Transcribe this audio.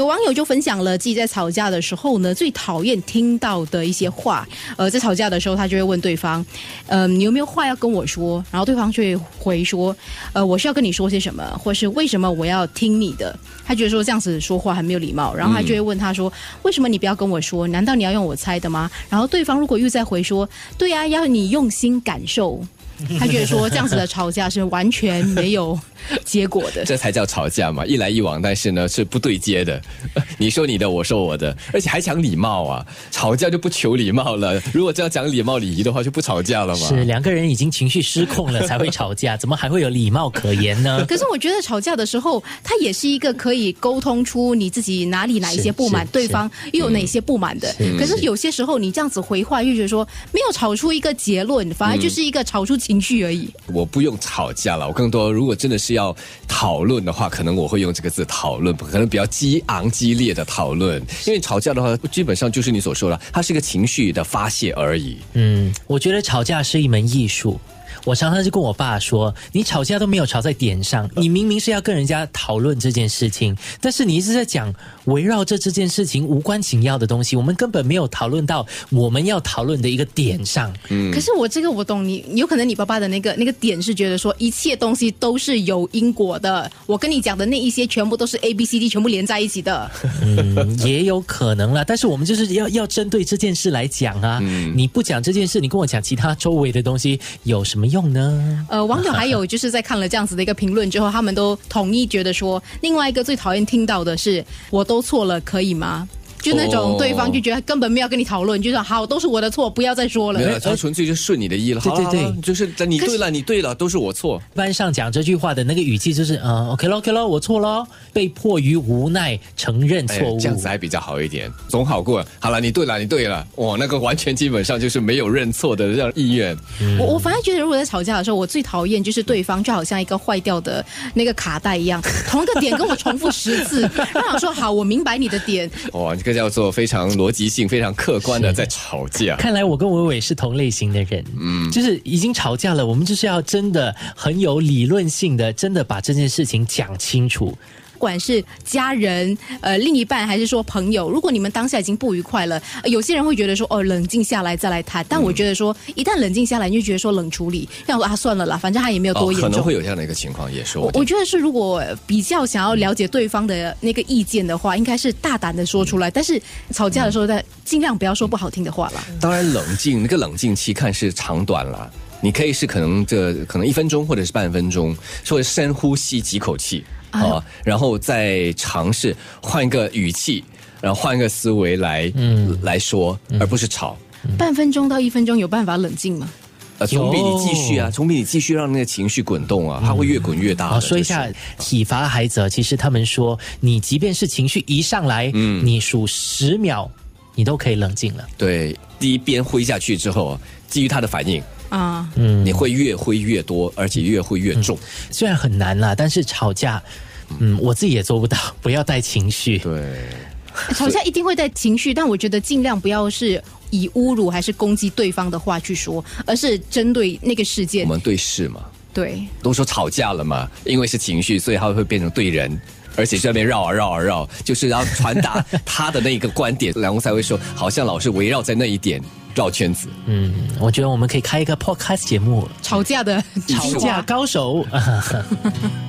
有网友就分享了自己在吵架的时候呢，最讨厌听到的一些话。呃，在吵架的时候，他就会问对方：“呃，你有没有话要跟我说？”然后对方就会回说：“呃，我是要跟你说些什么，或是为什么我要听你的？”他觉得说这样子说话很没有礼貌，然后他就会问他说：“为什么你不要跟我说？难道你要用我猜的吗？”然后对方如果又再回说：“对呀，要你用心感受。” 他觉得说这样子的吵架是完全没有结果的，这才叫吵架嘛，一来一往，但是呢是不对接的。你说你的，我说我的，而且还讲礼貌啊！吵架就不求礼貌了。如果这样讲礼貌礼仪的话，就不吵架了嘛。是两个人已经情绪失控了才会吵架，怎么还会有礼貌可言呢？可是我觉得吵架的时候，它也是一个可以沟通出你自己哪里哪一些不满，对方又有哪些不满的。可是有些时候你这样子回话，又觉得说没有吵出一个结论，反而就是一个吵出。情绪而已，我不用吵架了。我更多，如果真的是要讨论的话，可能我会用这个字讨论，可能比较激昂激烈的讨论。因为吵架的话，基本上就是你所说的，它是一个情绪的发泄而已。嗯，我觉得吵架是一门艺术。我常常就跟我爸说：“你吵架都没有吵在点上，你明明是要跟人家讨论这件事情，但是你一直在讲围绕着这件事情无关紧要的东西，我们根本没有讨论到我们要讨论的一个点上。”嗯，可是我这个我懂你，有可能你爸爸的那个那个点是觉得说一切东西都是有因果的，我跟你讲的那一些全部都是 A B C D 全部连在一起的。嗯，也有可能啦，但是我们就是要要针对这件事来讲啊。嗯，你不讲这件事，你跟我讲其他周围的东西有什么用？用呢？呃，网友还有 就是在看了这样子的一个评论之后，他们都统一觉得说，另外一个最讨厌听到的是“我都错了，可以吗？”就那种对方就觉得根本没有跟你讨论，就说好都是我的错，不要再说了。没有，他纯粹就顺你的意了。对对对，就是你对了，你对了，都是我错。班上讲这句话的那个语气就是，嗯，OK 咯，OK 咯，我错了，被迫于无奈承认错误，这样子还比较好一点，总好过。好了，你对了，你对了，哇，那个完全基本上就是没有认错的这样意愿。我我反而觉得，如果在吵架的时候，我最讨厌就是对方就好像一个坏掉的那个卡带一样，同一个点跟我重复十次，让我说好，我明白你的点。哇，这个叫做非常。逻辑性非常客观的在吵架，看来我跟伟伟是同类型的人，嗯，就是已经吵架了，我们就是要真的很有理论性的，真的把这件事情讲清楚。不管是家人、呃另一半，还是说朋友，如果你们当下已经不愉快了，有些人会觉得说哦，冷静下来再来谈。但我觉得说，一旦冷静下来，你就觉得说冷处理，要说啊算了啦，反正他也没有多严重。可能会有这样的一个情况，也是我觉得是，如果比较想要了解对方的那个意见的话，应该是大胆的说出来。但是吵架的时候，再尽量不要说不好听的话了。当然，冷静那个冷静期看是长短了，你可以是可能这可能一分钟或者是半分钟，或者深呼吸几口气。啊，然后再尝试换一个语气，然后换一个思维来嗯来说，而不是吵。半分钟到一分钟有办法冷静吗？呃，总比你继续啊，总比你继续让那个情绪滚动啊，它会越滚越大。说一下体罚孩子，其实他们说，你即便是情绪一上来，嗯，你数十秒，你都可以冷静了。对，第一鞭挥下去之后，基于他的反应。啊，嗯，你会越挥越多，而且越挥越重。虽然很难啦，但是吵架，嗯，我自己也做不到，不要带情绪。对，吵架一定会带情绪，但我觉得尽量不要是以侮辱还是攻击对方的话去说，而是针对那个事件。我们对事嘛，对，都说吵架了嘛，因为是情绪，所以他会变成对人，而且这边绕啊绕啊绕，就是要传达他的那个观点，然后才会说，好像老是围绕在那一点。绕圈子，嗯，我觉得我们可以开一个 podcast 节目，吵架的吵架高手。